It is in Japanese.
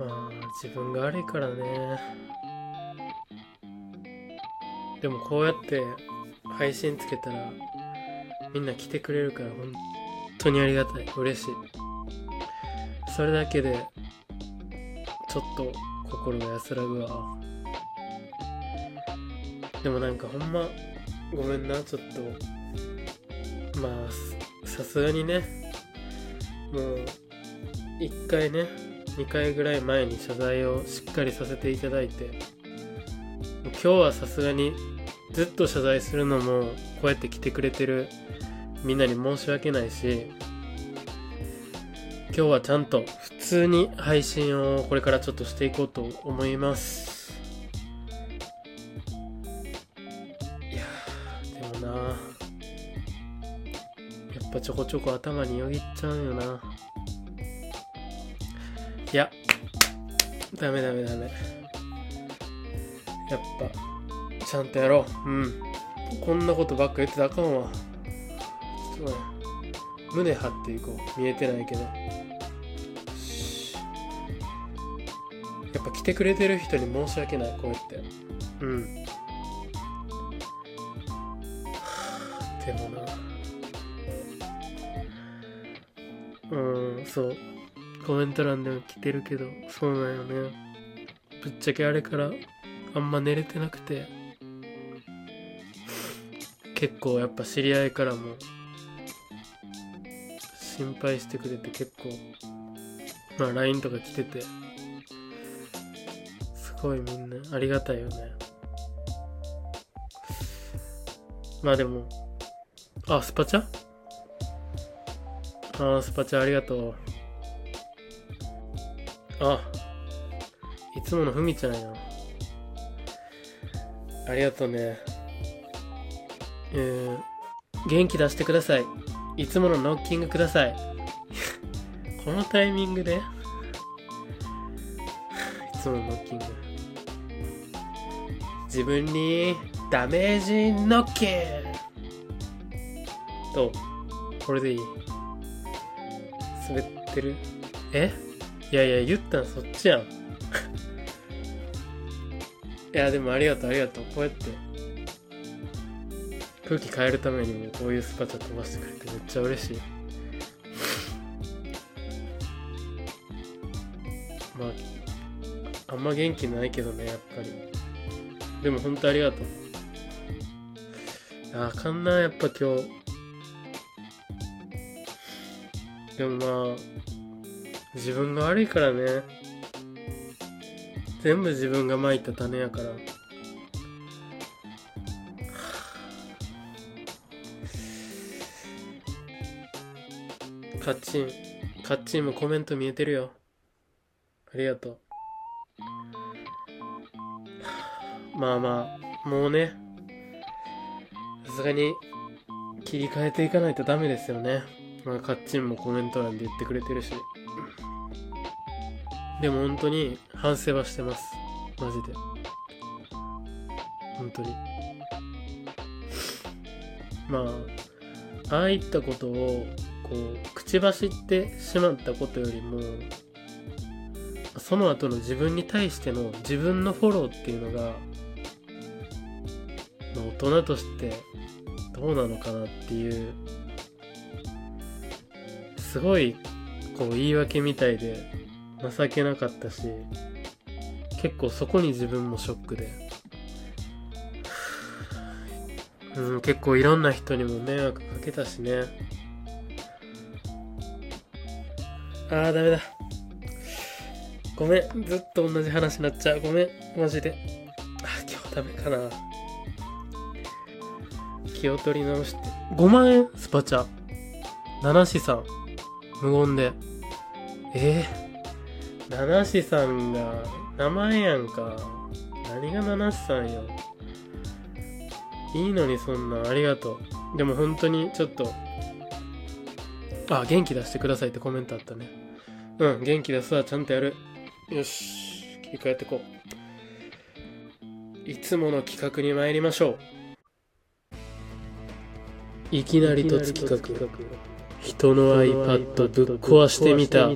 まあ自分が悪いからね。でもこうやって配信つけたらみんな来てくれるから本当にありがたい。嬉しい。それだけでちょっと心が安らぐわ。でもなんかほんまごめんな。ちょっとまあさすがにね。もう1回ね2回ぐらい前に謝罪をしっかりさせていただいて今日はさすがにずっと謝罪するのもこうやって来てくれてるみんなに申し訳ないし今日はちゃんと普通に配信をこれからちょっとしていこうと思います。いやでもなやっぱちょこちょこ頭によぎっちゃうよな。いや。ダメダメダメ。やっぱちゃんとやろう。うん。こんなことばっか言ってたらあかんわ。ちょっとね胸張っていこう。見えてないけど。やっぱ来てくれてる人に申し訳ないこうやって。うん。でもな。うんそう。コメント欄でも来てるけどそうなんよね。ぶっちゃけあれからあんま寝れてなくて結構やっぱ知り合いからも心配してくれて結構まあ LINE とか来ててすごいみんなありがたいよね。まあでもあスパチャ？あスパチャありがとう。あいつものふみちゃんやありがとうね。えー、元気出してください。いつものノッキングください。このタイミングで？いつものノッキング。自分にダメージノッキンとこれでいい。滑ってる？え？いやいや言ったんそっちやん。いやでもありがとうありがとう。こうやって。空気変えるためにもこういうスパチャ飛ばしてくれてめっちゃ嬉しい。まああんま元気ないけどねやっぱり。でも本当ありがとう。あかんなやっぱ今日。でもまあ自分が悪いからね。全部自分がまいた種やから。カッチンカッチンもコメント見えてるよ。ありがとう。まあまあもうね。さすがに切り替えていかないとダメですよね。まあカッチンもコメント欄で言ってくれてるし。でも本当に反省はしてます。マジで。本当に。まあああいったことをこう口走ってしまったことよりもその後の自分に対しての自分のフォローっていうのが、まあ、大人としてどうなのかなっていうすごいこう言い訳みたいで情けなかったし結構そこに自分もショックで、うん、結構いろんな人にも迷惑かけたしね。あーダメだ。ごめん。ずっと同じ話になっちゃう。ごめん。マジで。あ今日ダメかな。気を取り直して。5万円スパチャ。七志さん無言で。えー、七志さんが名前やんか。何が七志さんよ。いいのにそんなありがとう。でも本当にちょっと。あ元気出してくださいってコメントあったね。うん元気出すわちゃんとやる。よし切り替えてこう。いつもの企画に参りましょう。いきなり突企画人の iPad ぶっ壊してみた。